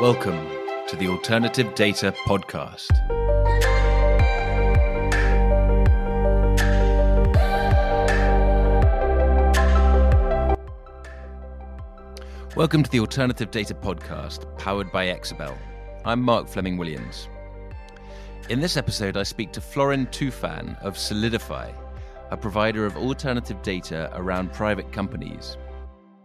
Welcome to the Alternative Data Podcast. Welcome to the Alternative Data Podcast, powered by Exabel. I'm Mark Fleming Williams. In this episode, I speak to Florin Tufan of Soleadify, a provider of alternative data around private companies.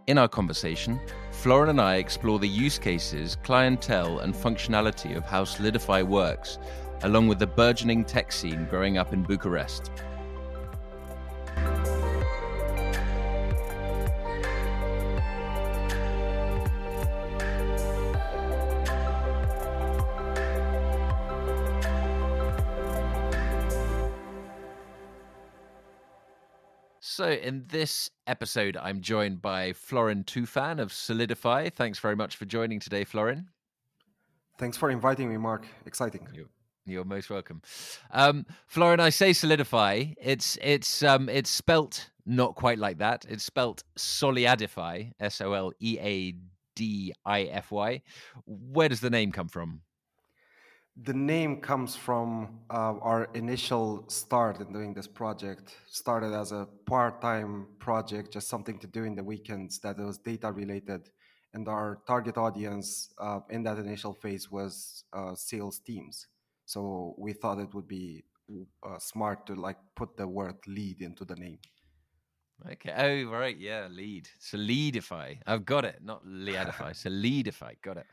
In our conversation, Florin and I explore the use cases, clientele, and functionality of how Soleadify works, along with the burgeoning tech scene growing up in Bucharest. In this episode, I'm joined by Florin Tufan of Soleadify. Thanks very much for joining today, Florin. Thanks for inviting me, Mark. Exciting. You're, you're most welcome. Um, Florin, I say Solidify. It's it's um, it's spelt not quite like that. It's spelt Soleadify, S O L E A D I F Y. Where does the name come from? The name comes from uh, our initial start in doing this project. Started as a part-time project, just something to do in the weekends that was data related, and our target audience uh, in that initial phase was uh, sales teams. So we thought it would be uh, smart to like put the word lead into the name. Okay. Oh, right. Yeah. Lead. Soleadify. I've got it. Not leadify. Soleadify. Got it.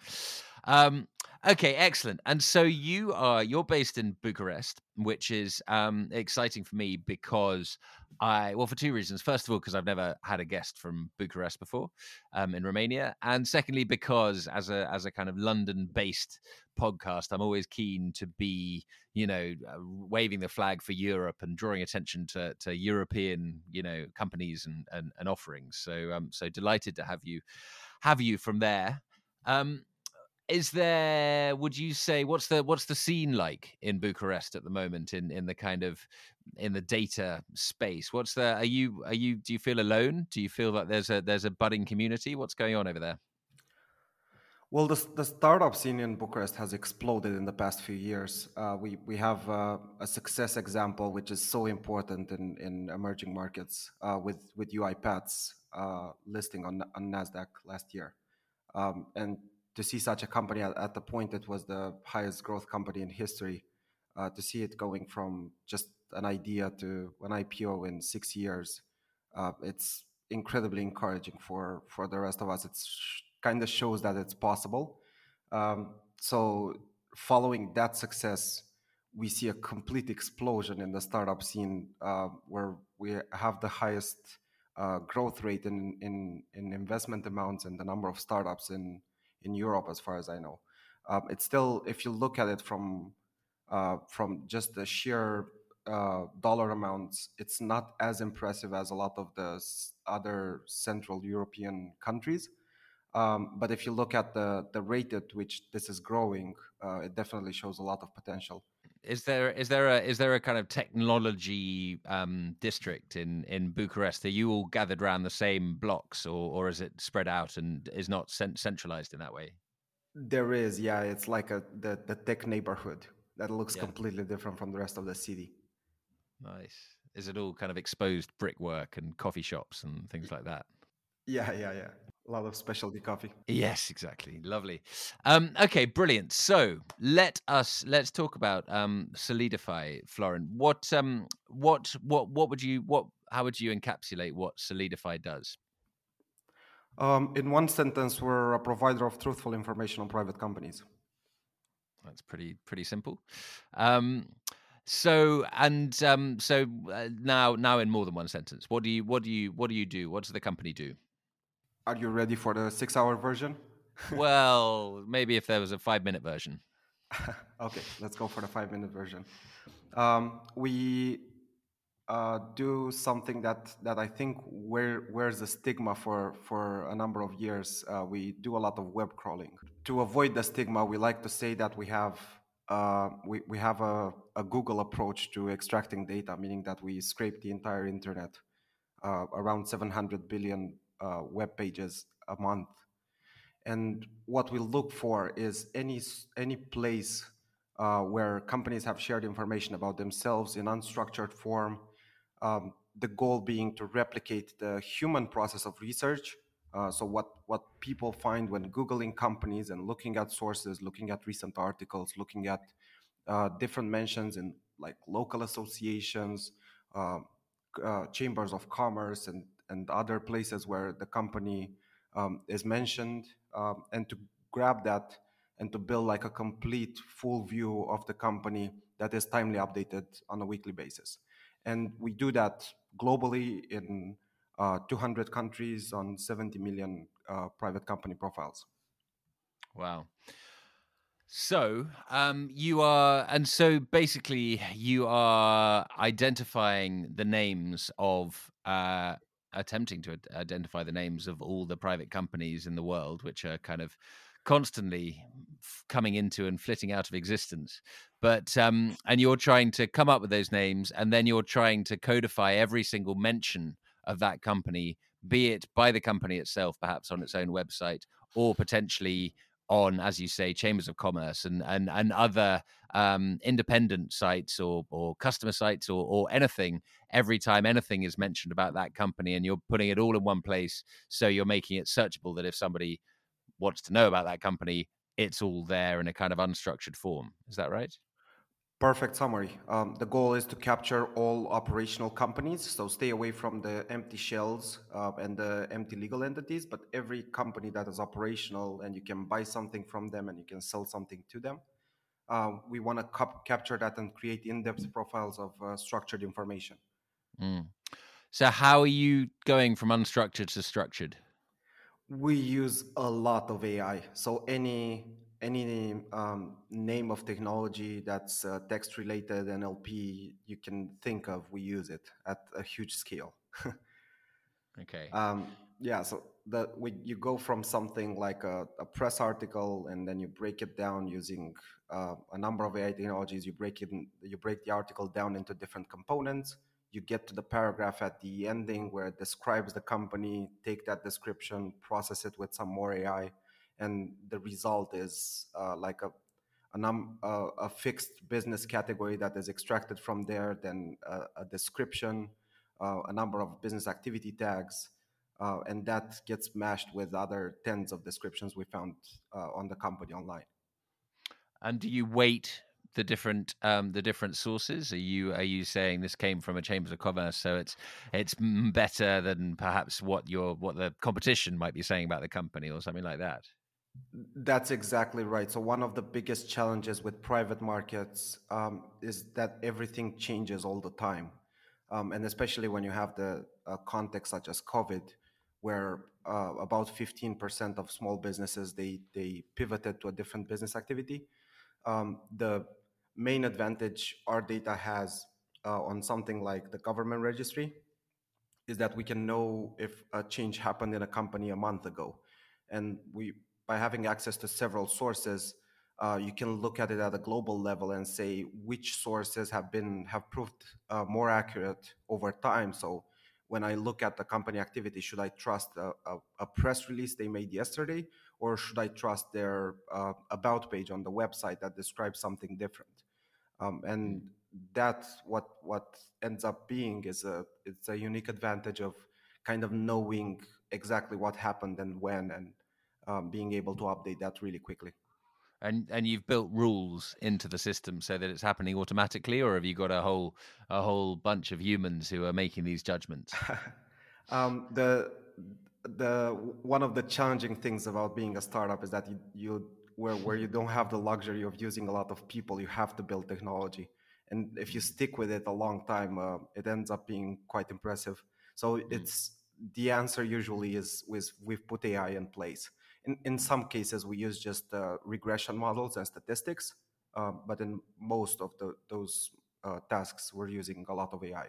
Um, okay. Excellent. And so you are, you're based in Bucharest, which is um, exciting for me because I, well, for two reasons. First of all, because I've never had a guest from Bucharest before um, in Romania. And secondly, because as a, as a kind of London based podcast, I'm always keen to be, you know, uh, waving the flag for Europe and drawing attention to, to European, you know, companies and, and, and offerings. So, um, so delighted to have you, have you from there. Um, is there would you say what's the what's the scene like in bucharest at the moment in in the kind of in the data space what's the are you are you do you feel alone do you feel that there's a there's a budding community what's going on over there well, the, the startup scene in Bucharest has exploded in the past few years. Uh, we, we have uh, a success example, which is so important in, in emerging markets uh, with, with UiPath's uh, listing on, on NASDAQ last year. Um, and to see such a company at, at, the point it was the highest growth company in history, uh, to see it going from just an idea to an IPO in six years, uh, it's incredibly encouraging for, for the rest of us. It's kind of shows that it's possible. Um, so following that success, we see a complete explosion in the startup scene uh, where we have the highest uh, growth rate in, in, in investment amounts and the number of startups in, in Europe, as far as I know. Um, it's still, if you look at it from uh, from just the sheer uh, dollar amounts, it's not as impressive as a lot of the other Central European countries. Um, but if you look at the the rate at which this is growing, uh, it definitely shows a lot of potential. Is there is there a is there a kind of technology um, district in in Bucharest? Are you all gathered around the same blocks, or or is it spread out and is not centralized in that way? There is, yeah. It's like a the the tech neighborhood that looks yeah. completely different from the rest of the city. Nice. Is it all kind of exposed brickwork and coffee shops and things like that? Yeah, yeah, yeah a lot of specialty coffee. Yes, exactly. Lovely. Um, okay, brilliant. So let us let's talk about um, Soleadify, Florin. What um, what what what would you what how would you encapsulate what Soleadify does? Um, in one sentence, we're a provider of truthful information on private companies. That's pretty pretty simple. Um, so and um, so uh, now now in more than one sentence, what do you what do you what do you do? What does the company do? Are you ready for the six hour version? well, maybe if there was a five minute version. okay, let's go for the five minute version. Um, we uh, do something that, that I think where, wears a stigma for, for a number of years. Uh, we do a lot of web crawling. To avoid the stigma, we like to say that we have uh, we, we have a, a Google approach to extracting data, meaning that we scrape the entire internet, uh, around 700 billion uh, web pages a month. And what we look for is any any place uh, where companies have shared information about themselves in unstructured form. Um, the goal being to replicate the human process of research. Uh, so what what people find when googling companies and looking at sources, looking at recent articles, looking at uh, different mentions in like local associations, uh, uh, chambers of commerce, and and other places where the company um, is mentioned, um, and to grab that and to build like a complete full view of the company that is timely updated on a weekly basis. And we do that globally in uh, 200 countries on 70 million uh, private company profiles. Wow. So um, you are, and so basically you are identifying the names of, uh, attempting to identify the names of all the private companies in the world, which are kind of constantly coming into and flitting out of existence. But um, and you're trying to come up with those names, and then you're trying to codify every single mention of that company, be it by the company itself, perhaps on its own website, or potentially on, as you say, chambers of commerce and and and other um, independent sites or or customer sites or or anything. Every time anything is mentioned about that company, and you're putting it all in one place, so you're making it searchable. That if somebody wants to know about that company, it's all there in a kind of unstructured form. Is that right? Perfect summary. Um, the goal is to capture all operational companies, so stay away from the empty shells uh, and the empty legal entities, but every company that is operational and you can buy something from them and you can sell something to them. Uh, we want to cap- capture that and create in depth profiles of uh, structured information. Mm. So, how are you going from unstructured to structured? We use a lot of AI. So, any any um, name of technology that's uh, text related NLP you can think of, we use it at a huge scale. okay. Um, yeah, so that we, you go from something like a, a, press article and then you break it down using uh, a number of AI technologies. You break it, you break the article down into different components. You get to the paragraph at the ending where it describes the company. Take that description, process it with some more AI and the result is uh, like a a, num- uh, a fixed business category that is extracted from there, then a, a description, uh, a number of business activity tags, uh, and that gets mashed with other tens of descriptions we found uh, on the company online. And do you weight the different um, the different sources? Are you are you saying this came from a chambers of commerce, so it's it's better than perhaps what your what the competition might be saying about the company or something like that? That's exactly right. So one of the biggest challenges with private markets um, is that everything changes all the time, um, and especially when you have the uh, context such as COVID, where uh, about 15% of small businesses they they pivoted to a different business activity. Um, the main advantage our data has uh, on something like the government registry is that we can know if a change happened in a company a month ago, and we by having access to several sources, uh, you can look at it at a global level and say which sources have been have proved uh, more accurate over time. So when I look at the company activity, should I trust a, a, a press release they made yesterday, or should I trust their uh, about page on the website that describes something different? Um, and that what what ends up being is a it's a unique advantage of kind of knowing exactly what happened and when and um, being able to update that really quickly. And and you've built rules into the system so that it's happening automatically, or have you got a whole a whole bunch of humans who are making these judgments? um, the the one of the challenging things about being a startup is that you, you where where you don't have the luxury of using a lot of people, you have to build technology, and if you stick with it a long time, uh, it ends up being quite impressive. So mm. it's the answer usually is with we've put AI in place in, in some cases, we use just uh, regression models and statistics, uh, but in most of the, those uh, tasks, we're using a lot of AI.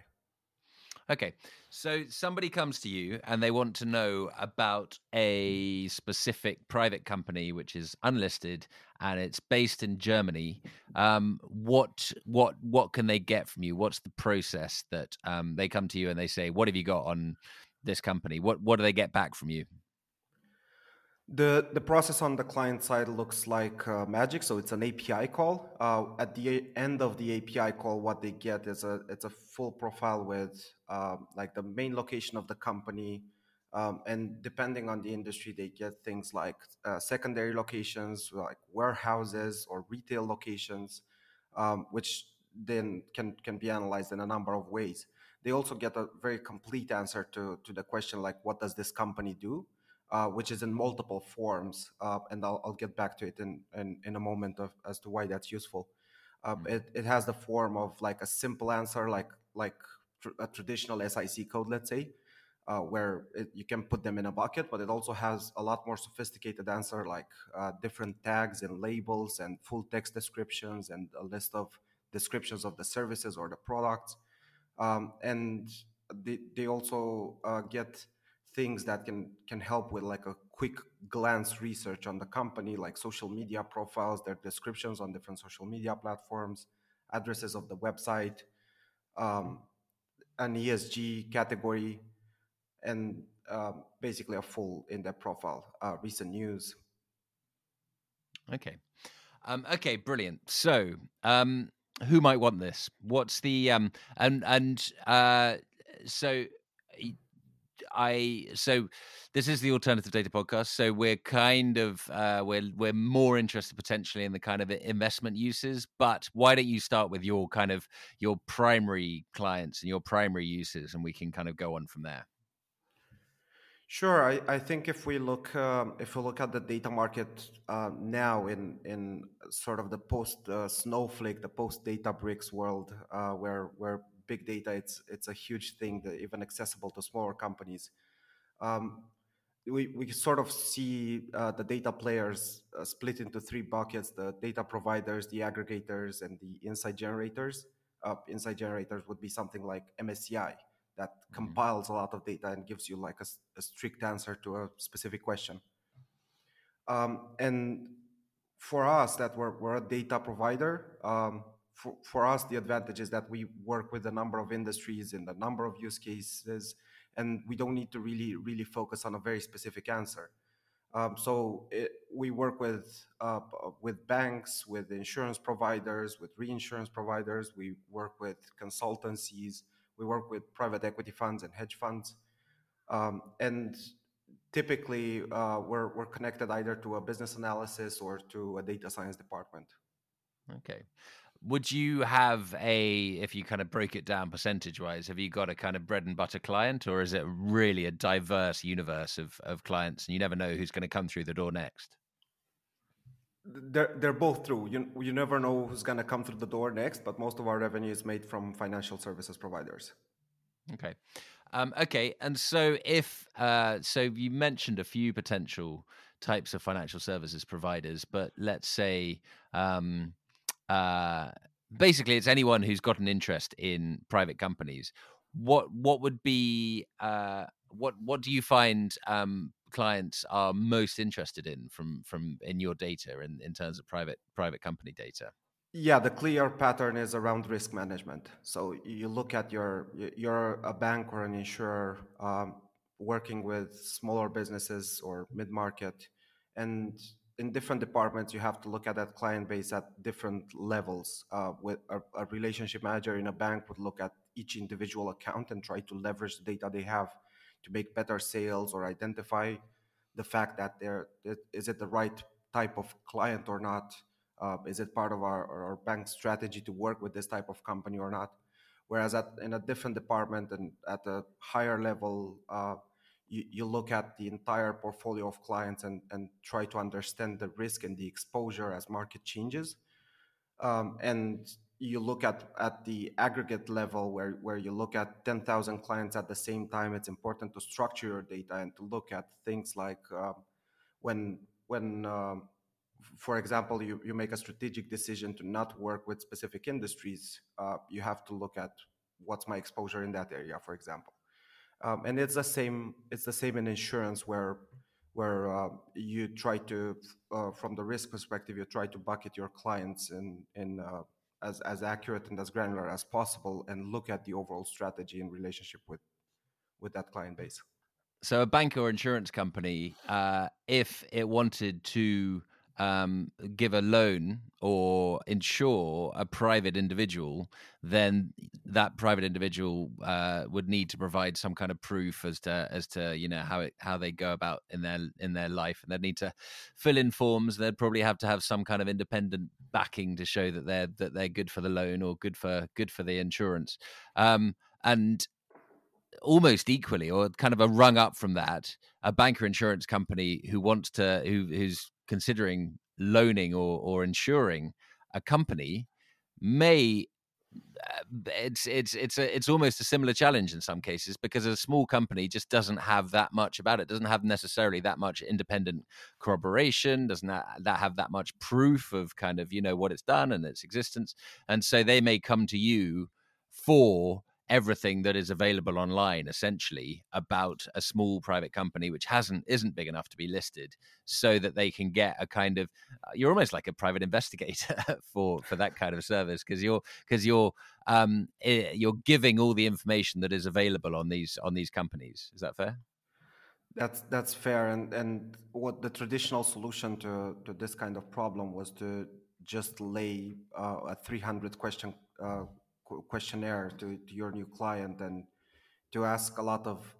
Okay, so somebody comes to you and they want to know about a specific private company which is unlisted and it's based in Germany. Um, what what what can they get from you? What's the process that um, they come to you and they say, "What have you got on this company?" What what do they get back from you? The, the process on the client side looks like uh, magic. So it's an API call. Uh, at the end of the API call, what they get is a it's a full profile with um, like the main location of the company, um, and depending on the industry, they get things like uh, secondary locations, like warehouses or retail locations, um, which then can can be analyzed in a number of ways. They also get a very complete answer to to the question like, what does this company do? Uh, which is in multiple forms, uh, and I'll, I'll, get back to it in, in, in a moment of, as to why that's useful. Uh, mm-hmm. it, it has the form of like a simple answer, like like tr- a traditional SIC code, let's say, uh, where it, you can put them in a bucket, but it also has a lot more sophisticated answer, like uh, different tags and labels and full text descriptions and a list of descriptions of the services or the products. Um, and they, they also uh, get things that can can help with like a quick glance research on the company like social media profiles their descriptions on different social media platforms addresses of the website um, an esg category and um, basically a full in-depth profile uh, recent news. Okay. Um, okay brilliant. So um, who might want this? What's the um, and and uh, so I so this is the alternative data podcast. So we're kind of uh, we're we're more interested potentially in the kind of investment uses. But why don't you start with your kind of your primary clients and your primary uses, and we can kind of go on from there. Sure, I, I think if we look um, if we look at the data market uh, now in in sort of the post uh, Snowflake, the post Databricks world, uh, where where big data, it's it's a huge thing, that even accessible to smaller companies. Um, we, we sort of see uh, the data players uh, split into three buckets the data providers, the aggregators, and the insight generators. Uh, insight generators would be something like MSCI that mm-hmm. compiles a lot of data and gives you like a, a strict answer to a specific question. Um, and for us, that we're, we're a data provider, um, for, for us, the advantage is that we work with a number of industries and a number of use cases, and we don't need to really, really focus on a very specific answer. Um, so it, we work with uh, with banks, with insurance providers, with reinsurance providers. We work with consultancies. We work with private equity funds and hedge funds, um, and typically uh, we're we're connected either to a business analysis or to a data science department. Okay would you have a if you kind of break it down percentage wise have you got a kind of bread and butter client or is it really a diverse universe of, of clients and you never know who's going to come through the door next? They're, they're both true. You, you never know who's going to come through the door next but most of our revenue is made from financial services providers. Okay. Um, okay and so if uh, so you mentioned a few potential types of financial services providers but let's say um, uh, basically it's anyone who's got an interest in private companies. What what would be uh, what what do you find um, clients are most interested in from from in your data in, in terms of private private company data? Yeah, the clear pattern is around risk management. So you look at your you're a bank or an insurer um, working with smaller businesses or mid market, and in different departments, you have to look at that client base at different levels. Uh, with a, a, relationship manager in a bank would look at each individual account and try to leverage the data they have to make better sales or identify the fact that they're is it the right type of client or not. Uh, is it part of our, our bank strategy to work with this type of company or not? Whereas at, in a different department and at a higher level, uh, you, you look at the entire portfolio of clients and, and try to understand the risk and the exposure as market changes. Um, and you look at, at the aggregate level where, where you look at 10,000 clients at the same time, it's important to structure your data and to look at things like uh, when, when um, for example, you, you make a strategic decision to not work with specific industries, uh, you have to look at what's my exposure in that area, for example. Um, and it's the same. It's the same in insurance where where uh, you try to, uh, from the risk perspective, you try to bucket your clients in in uh, as as accurate and as granular as possible, and look at the overall strategy in relationship with with that client base. so a bank or insurance company, uh, if it wanted to um, give a loan or insure a private individual, then that private individual uh, would need to provide some kind of proof as to as to you know how it how they go about in their in their life, and they'd need to fill in forms. They'd probably have to have some kind of independent backing to show that they're that they're good for the loan or good for good for the insurance. Um, and almost equally or kind of a rung up from that a banker insurance company who wants to who who's considering loaning or, or insuring a company may uh, it's it's it's a, it's almost a similar challenge in some cases because a small company just doesn't have that much about it doesn't have necessarily that much independent corroboration doesn't that, that have that much proof of kind of you know what it's done and its existence. And so they may come to you for everything that is available online essentially about a small private company which hasn't isn't big enough to be listed so that they can get a kind of uh, you're almost like a private investigator for for that kind of service because you're because you're um eh, you're giving all the information that is available on these on these companies. Is that fair? That's that's fair and and what the traditional solution to to this kind of problem was to just lay uh, a 300 question uh, questionnaire to, to your new client and to ask a lot of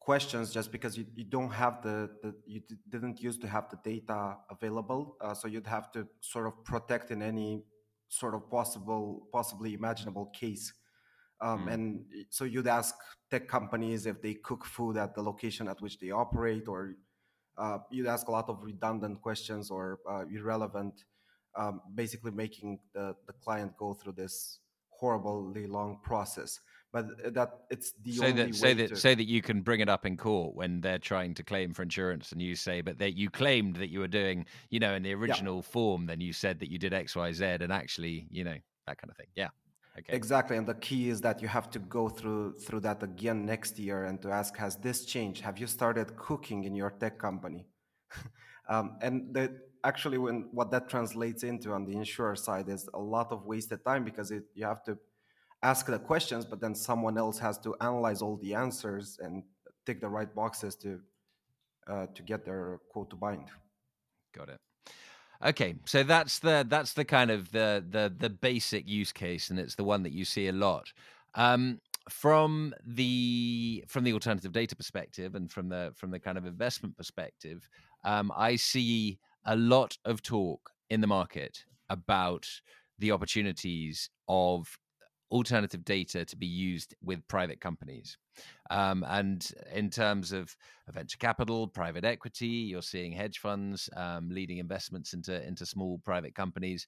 questions just because you, you don't have the, the you d- didn't used to have the data available uh, so you'd have to sort of protect in any sort of possible possibly imaginable case um, mm. and so you'd ask tech companies if they cook food at the location at which they operate or uh, you'd ask a lot of redundant questions or uh, irrelevant um, basically making the, the client go through this horribly long process but that it's the say only that say that to... say that you can bring it up in court when they're trying to claim for insurance and you say but that you claimed that you were doing you know in the original yeah. form then you said that you did xyz and actually you know that kind of thing. Yeah. Okay. Exactly and the key is that you have to go through through that again next year and to ask has this changed? Have you started cooking in your tech company? Um, and the actually when what that translates into on the insurer side is a lot of wasted time because it, you have to ask the questions but then someone else has to analyze all the answers and tick the right boxes to uh, to get their quote to bind. Got it. Okay so that's the that's the kind of the the the basic use case and it's the one that you see a lot. Um, from the from the alternative data perspective and from the from the kind of investment perspective um, i see a lot of talk in the market about the opportunities of alternative data to be used with private companies. Um, and in terms of venture capital, private equity, you're seeing hedge funds um, leading investments into into small private companies.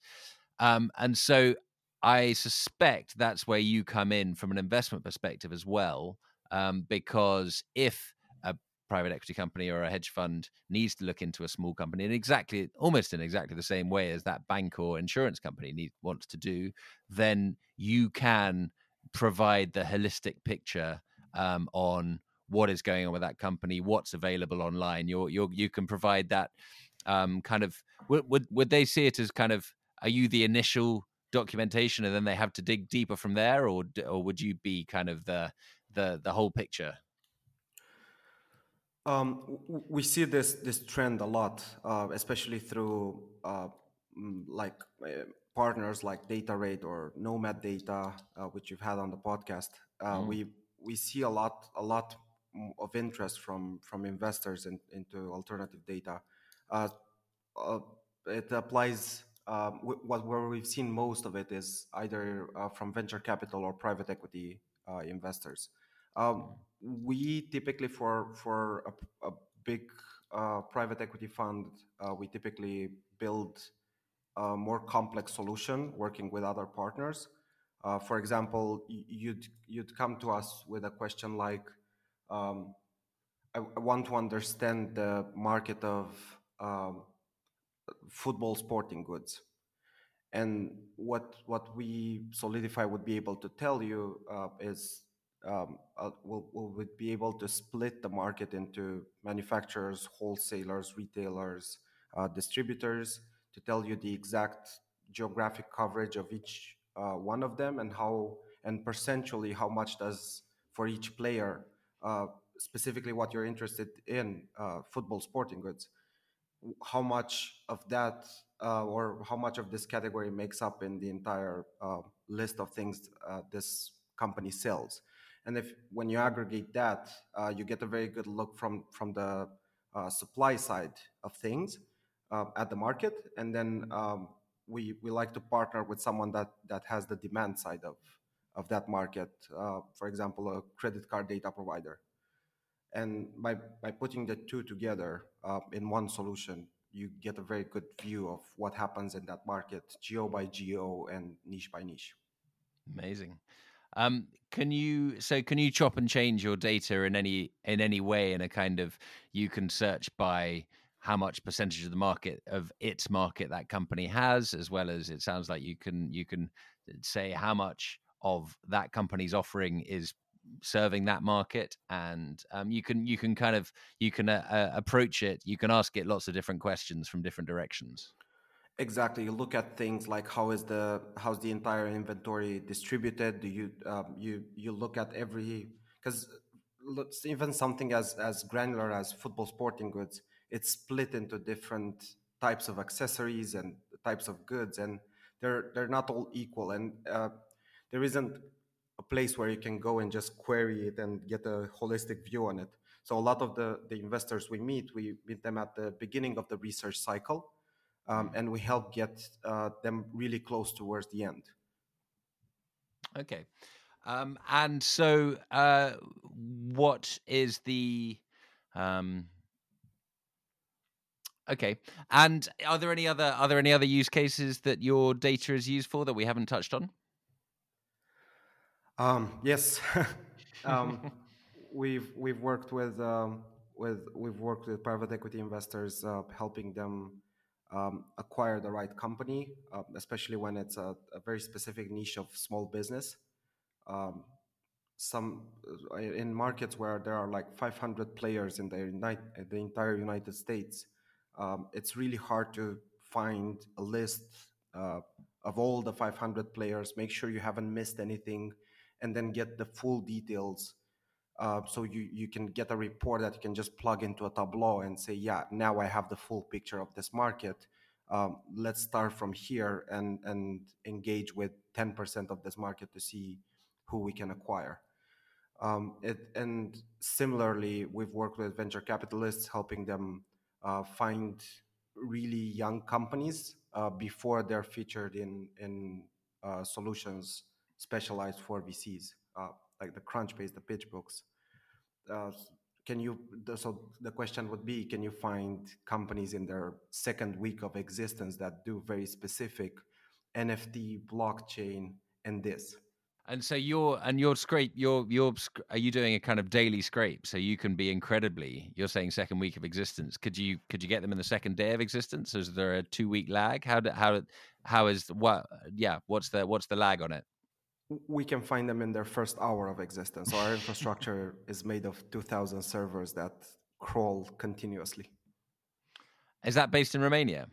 Um, and so I suspect that's where you come in from an investment perspective as well, um, because if private equity company or a hedge fund needs to look into a small company in exactly almost in exactly the same way as that bank or insurance company need, wants to do then you can provide the holistic picture um, on what is going on with that company what's available online. You're, you're you can provide that um, kind of would, would would they see it as kind of are you the initial documentation and then they have to dig deeper from there or or would you be kind of the the the whole picture um, we see this this trend a lot, uh, especially through uh, like uh, partners like Datarade or Nomad Data, uh, which you've had on the podcast. Mm. We we see a lot a lot of interest from from investors in, into alternative data. Uh, it applies. Um, what where we've seen most of it is either from venture capital or private equity investors. Um, we typically for for a, a big uh, private equity fund, uh, we typically build a more complex solution working with other partners. Uh, for example, you'd you'd come to us with a question like, um, I, I, want to understand the market of um, football sporting goods, and what what we Soleadify would be able to tell you uh, is um, uh, will be able to split the market into manufacturers, wholesalers, retailers, uh, distributors to tell you the exact geographic coverage of each uh, one of them and how and percentually how much does for each player. Uh, specifically what you're interested in, uh, football sporting goods, how much of that or how much of this category makes up in the entire list of things this company sells. And if when you aggregate that, uh, you get a very good look from from the uh, supply side of things uh, at the market, and then um, we we like to partner with someone that that has the demand side of of that market. for example, a credit card data provider. And by by putting the two together in one solution, you get a very good view of what happens in that market, geo by geo and niche by niche. Amazing. Um, can you so can you chop and change your data in any in any way in a kind of you can search by how much percentage of the market of its market that company has, as well as it sounds like you can you can say how much of that company's offering is serving that market? And um, you can you can kind of you can uh, uh, approach it you can ask it lots of different questions from different directions exactly. You look at things like how is the how's the entire inventory distributed? Do you um, you you look at every because even something as as granular as football sporting goods it's split into different types of accessories and types of goods and they're they're not all equal. And uh, there isn't a place where you can go and just query it and get a holistic view on it. So a lot of the, the investors we meet, we meet them at the beginning of the research cycle, um, mm. and we help get uh, them really close towards the end. Okay. Um, and so, uh, what is the um, okay? And are there any other are there any other use cases that your data is used for that we haven't touched on? Um, yes, um, we've we've worked with um, with we've worked with private equity investors, uh, helping them um, acquire the right company, uh, especially when it's a, a, very specific niche of small business. Um, some uh, in markets where there are like 500 players in the, United, the entire United States, um, it's really hard to find a list uh, of all the 500 players. Make sure you haven't missed anything and then get the full details. Uh, so you, you can get a report that you can just plug into a Tableau and say, yeah, now I have the full picture of this market. Um, let's start from here and, and engage with 10% of this market to see who we can acquire. Um, it, and similarly, we've worked with venture capitalists, helping them uh, find really young companies uh, before they're featured in in uh, solutions specialized for VCs, uh, like the Crunchbase, the PitchBooks. Uh, can you? So the question would be: Can you find companies in their second week of existence that do very specific NFT, blockchain, and this? And so you're and your scrape, you're you're are you doing a kind of daily scrape? So you can be incredibly. You're saying second week of existence. Could you could you get them in the second day of existence? Is there a two week lag? How do, how how is what? Yeah, what's the what's the lag on it? We can find them in their first hour of existence. Our infrastructure is made of 2,000 servers that crawl continuously. Is that based in Romania?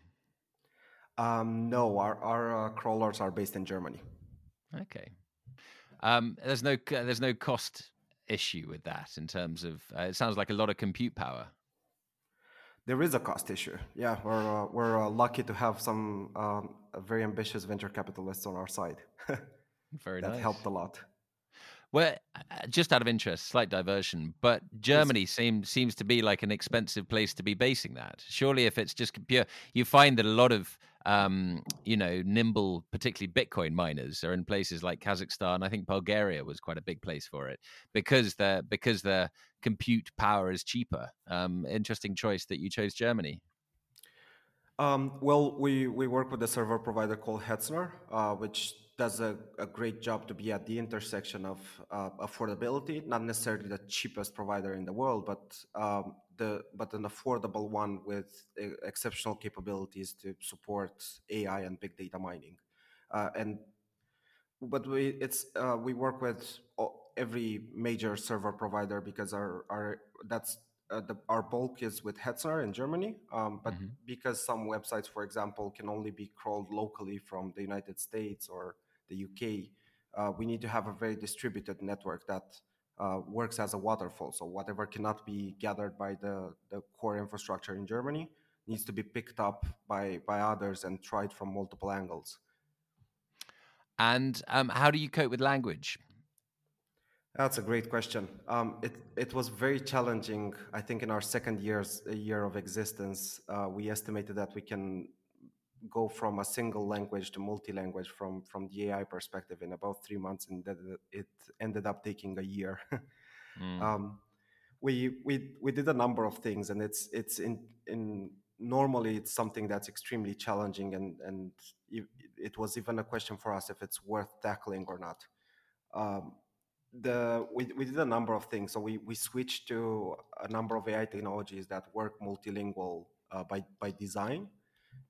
Um, no, our, our uh, crawlers are based in Germany. Okay. Um, there's no there's no cost issue with that in terms of uh, it sounds like a lot of compute power. There is a cost issue. Yeah, we're uh, we're uh, lucky to have some um, very ambitious venture capitalists on our side. Very that nice. helped a lot. Well, uh, just out of interest, slight diversion, but Germany seems seems to be like an expensive place to be basing that. Surely, if it's just pure, you find that a lot of um, you know nimble, particularly Bitcoin miners, are in places like Kazakhstan. I think Bulgaria was quite a big place for it because the because the compute power is cheaper. Um, interesting choice that you chose Germany. Um, well, we we work with a server provider called Hetzner, uh, which does a, a, great job to be at the intersection of uh, affordability, not necessarily the cheapest provider in the world, but um, the but an affordable one with uh, exceptional capabilities to support AI and big data mining. Uh, and but we it's uh, we work with every major server provider because our our that's uh, the, our bulk is with Hetzner in Germany, um, but mm-hmm. because some websites, for example, can only be crawled locally from the United States or the UK, uh, we need to have a very distributed network that uh, works as a waterfall. So whatever cannot be gathered by the, the core infrastructure in Germany needs to be picked up by, by others and tried from multiple angles. And um, how do you cope with language? That's a great question. Um, it it was very challenging. I think in our second years year of existence, uh, we estimated that we can go from a single language to multi-language from from the AI perspective in about three months, and that it ended up taking a year. mm. um, we we we did a number of things, and it's it's in in normally it's something that's extremely challenging, and and it was even a question for us if it's worth tackling or not. Um, the we, we did a number of things. So we, we switched to a number of AI technologies that work multilingual uh, by by design,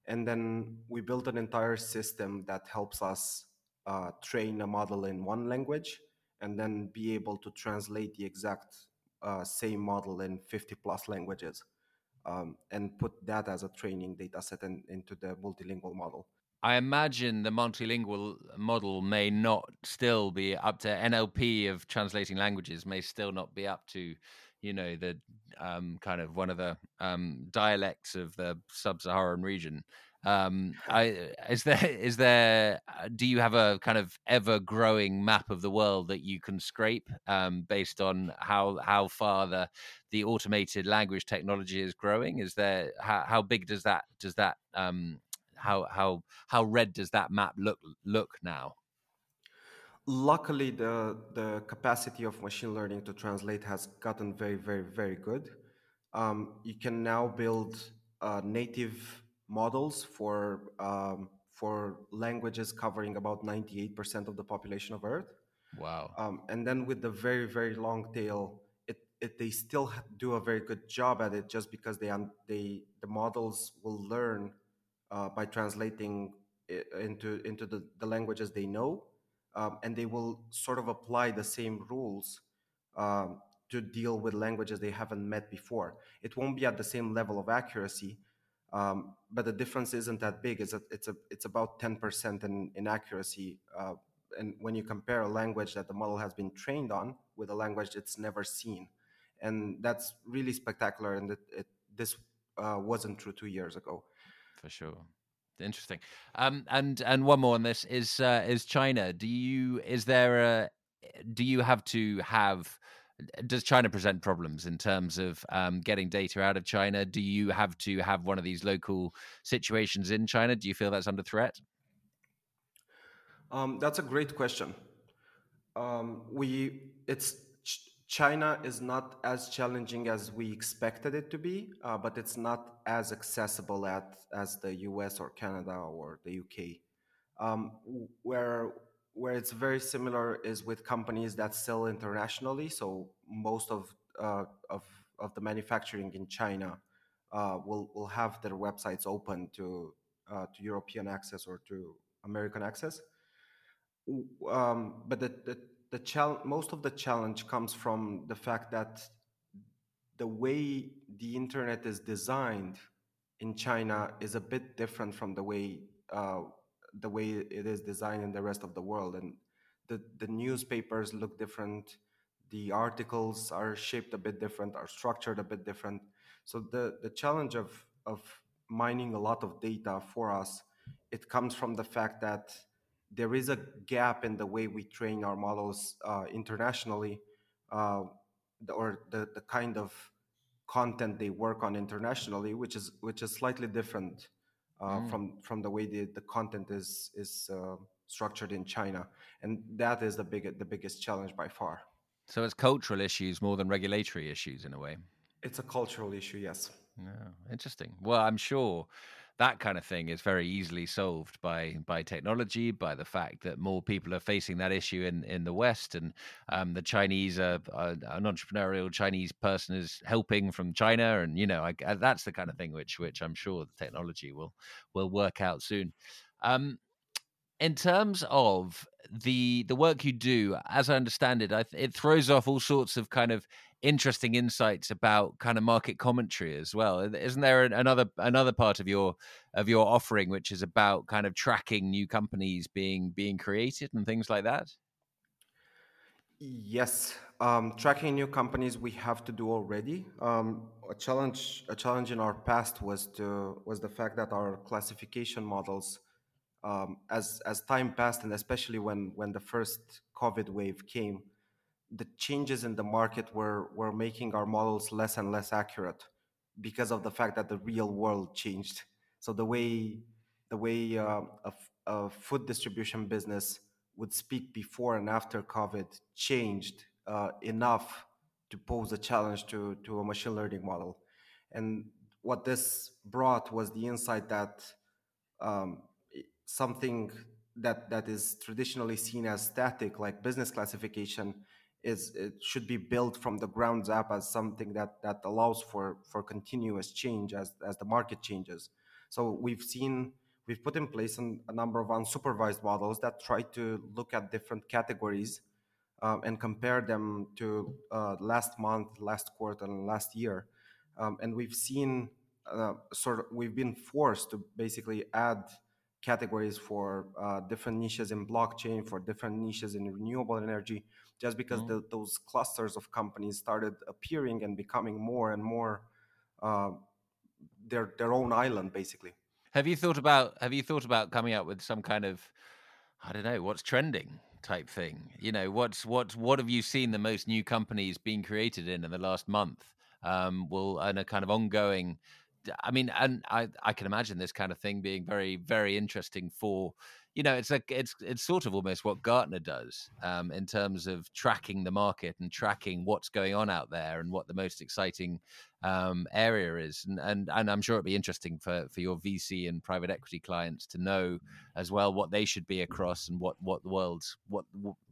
and then we built an entire system that helps us uh, train a model in one language and then be able to translate the exact uh, same model in 50 plus languages um, and put that as a training data set in, into the multilingual model. I imagine the multilingual model may not still be up to NLP of translating languages may still not be up to, you know, the um, kind of one of the um, dialects of the sub-Saharan region. Um, I, is there is there uh, do you have a kind of ever growing map of the world that you can scrape um, based on how how far the the automated language technology is growing? Is there how, how big does that does that um, how how how red does that map look look now? Luckily, the the capacity of machine learning to translate has gotten very very very good. Um, you can now build uh, native models for um, for languages covering about 98% of the population of Earth. Wow. Um, and then with the very very long tail, it, it they still do a very good job at it just because they they the models will learn uh, by translating into into the, the languages they know, um, and they will sort of apply the same rules um, to deal with languages they haven't met before. It won't be at the same level of accuracy, um, but the difference isn't that big. It's a, it's a, it's about ten percent in in accuracy. Uh, and when you compare a language that the model has been trained on with a language it's never seen, and that's really spectacular. And it, it, this uh, wasn't true two years ago for sure. Interesting. Um, and and one more on this is uh, is China. Do you is there a do you have to have does China present problems in terms of um, getting data out of China? Do you have to have one of these local situations in China? Do you feel that's under threat? Um, that's a great question. Um, we it's China is not as challenging as we expected it to be, uh, but it's not as accessible at, as the US or Canada or the UK. Um, where where it's very similar is with companies that sell internationally. So most of uh, of of the manufacturing in China uh, will will have their websites open to uh, to European access or to American access. Um, but the, the the most of the challenge comes from the fact that the way the internet is designed in China is a bit different from the way uh, the way it is designed in the rest of the world, and the the newspapers look different, the articles are shaped a bit different, are structured a bit different. So the the challenge of of mining a lot of data for us, it comes from the fact that there is a gap in the way we train our models uh, internationally, uh, or the, the kind of content they work on internationally, which is which is slightly different uh, mm. from from the way the, the content is is uh, structured in China, and that is the big the biggest challenge by far. So it's cultural issues more than regulatory issues in a way. It's a cultural issue, yes. Yeah, interesting. Well, I'm sure that kind of thing is very easily solved by by technology, by the fact that more people are facing that issue in in the West, and um, the Chinese are, an entrepreneurial Chinese person is helping from China, and you know I, I, that's the kind of thing which which I'm sure the technology will will work out soon. Um, in terms of the the work you do, as I understand it, I, it throws off all sorts of kind of interesting insights about kind of market commentary as well. Isn't there another another part of your of your offering which is about kind of tracking new companies being being created and things like that? Yes, um, tracking new companies we have to do already. Um, a challenge, a challenge in our past was to was the fact that our classification models, um, as as time passed, and especially when when the first COVID wave came, the changes in the market were were making our models less and less accurate because of the fact that the real world changed. So the way the way uh, a, a food distribution business would speak before and after COVID changed uh, enough to pose a challenge to, to a machine learning model. And what this brought was the insight that um, something that, that is traditionally seen as static, like business classification, is it should be built from the ground up as something that, that allows for, for continuous change as, as the market changes. So we've seen we've put in place an, a number of unsupervised models that try to look at different categories um, and compare them to uh, last month, last quarter, and last year. Um, and we've seen uh, sort of we've been forced to basically add categories for uh, different niches in blockchain, for different niches in renewable energy, just because mm-hmm. the, those clusters of companies started appearing and becoming more and more uh, their their own island, basically. Have you thought about have you thought about coming up with some kind of I don't know, what's trending type thing? You know, what's what what have you seen the most new companies being created in in the last month? Um, will and a kind of ongoing I mean, and I, I can imagine this kind of thing being very, very interesting for you know, it's like it's it's sort of almost what Gartner does um, in terms of tracking the market and tracking what's going on out there and what the most exciting um, area is. And, and and I'm sure it'd be interesting for for your VC and private equity clients to know as well what they should be across and what what the world's what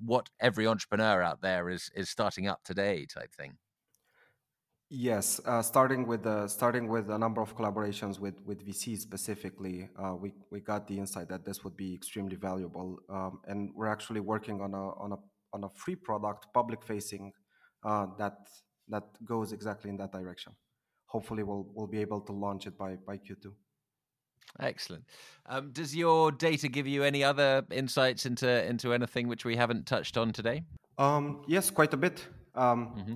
what every entrepreneur out there is is starting up today type thing. Yes, uh, starting with uh, starting with a number of collaborations with with VCs specifically, uh, we we got the insight that this would be extremely valuable, um, and we're actually working on a on a on a free product, public facing, uh, that that goes exactly in that direction. Hopefully, we'll we'll be able to launch it by by Q2. Excellent. Um, does your data give you any other insights into into anything which we haven't touched on today? Um, yes, quite a bit. Um, mm-hmm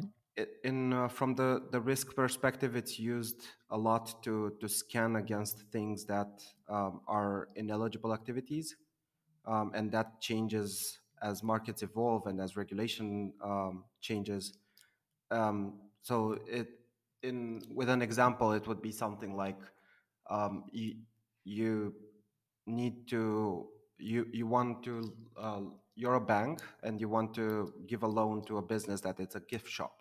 in uh, from the the risk perspective, it's used a lot to to scan against things that um, are ineligible activities, um, and that changes as markets evolve and as regulation um, changes. Um, so it in with an example, it would be something like um, you you need to you you want to uh, you're a bank and you want to give a loan to a business that it's a gift shop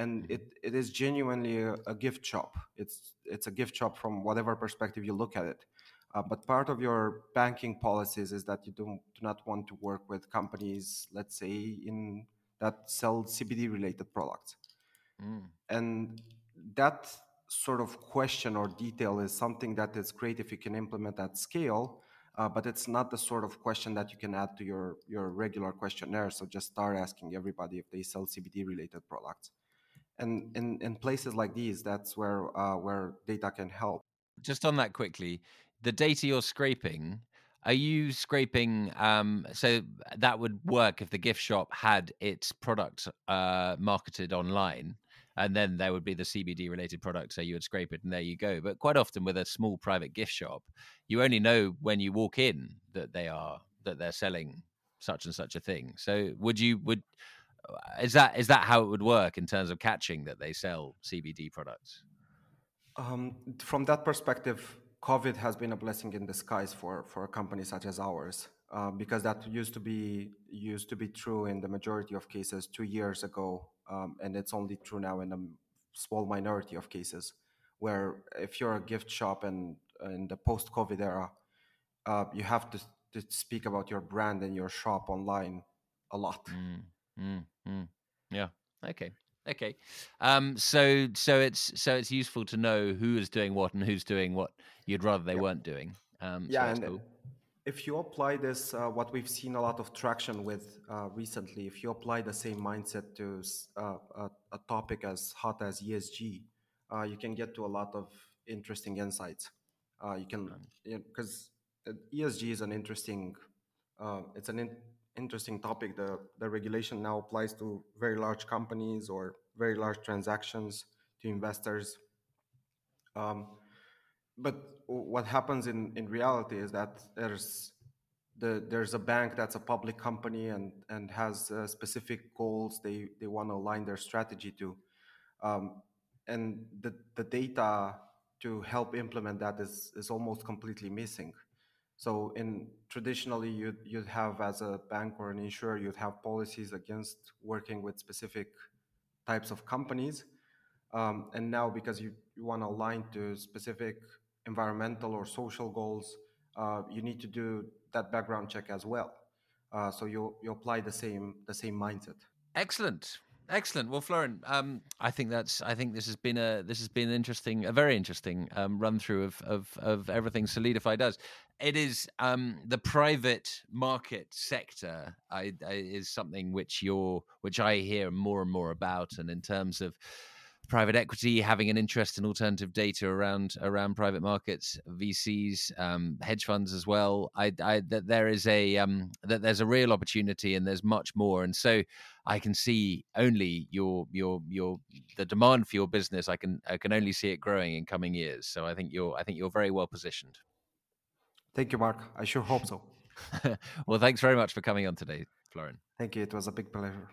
and mm-hmm. it, it is genuinely a, a, gift shop. It's it's a gift shop from whatever perspective you look at it. Uh, but part of your banking policies is that you don't do not want to work with companies, let's say, in that sell CBD related products. Mm. And that sort of question or detail is something that is great if you can implement at scale. Uh, but it's not the sort of question that you can add to your, your regular questionnaire. So just start asking everybody if they sell CBD related products and in, in places like these that's where uh, where data can help. Just on that quickly the data you're scraping are you scraping um, so that would work if the gift shop had its product uh, marketed online and then there would be the cbd related product so you would scrape it and there you go. But quite often with a small private gift shop you only know when you walk in that they are that they're selling such and such a thing. So would you would is that is that how it would work in terms of catching that they sell CBD products? Um, from that perspective, COVID has been a blessing in disguise for for a company such as ours, uh, because that used to be used to be true in the majority of cases two years ago, um, and it's only true now in a small minority of cases, where if you're a gift shop and in the post-COVID era, uh, you have to, to speak about your brand and your shop online a lot. Mm. Mm, mm. Yeah. Okay. Okay. Um, so so it's so it's useful to know who is doing what and who's doing what you'd rather they weren't doing. Um, yeah, and cool. if you apply this, uh, what we've seen a lot of traction with uh, recently, if you apply the same mindset to uh, a, a, topic as hot as ESG, uh, you can get to a lot of interesting insights. Uh, you can because you know, ESG is an interesting, uh, it's an in, interesting topic. The the regulation now applies to very large companies or very large transactions to investors. Um, but what happens in, in reality is that there's the, there's a bank that's a public company and, and has uh, specific goals they, they want to align their strategy to. Um, and the, the data to help implement that is, is almost completely missing. So in traditionally you'd, you'd have as a bank or an insurer, you'd have policies against working with specific types of companies. Um, and now because you, you want to align to specific environmental or social goals, uh, you need to do that background check as well. Uh, so you you apply the same the same mindset. Excellent. Excellent. Well, Florin, um, I think that's. I think this has been a this has been interesting, a very interesting um, run through of, of of everything Soleadify does. It is um, the private market sector I, I, is something which you're which I hear more and more about, and in terms of private equity having an interest in alternative data around around private markets, VCs, um, hedge funds as well. I, I that there is a um, that there's a real opportunity and there's much more, and so I can see only your your your the demand for your business. I can I can only see it growing in coming years. So I think you're I think you're very well positioned. Thank you, Mark. I sure hope so. well, thanks very much for coming on today, Florin. Thank you. It was a big pleasure.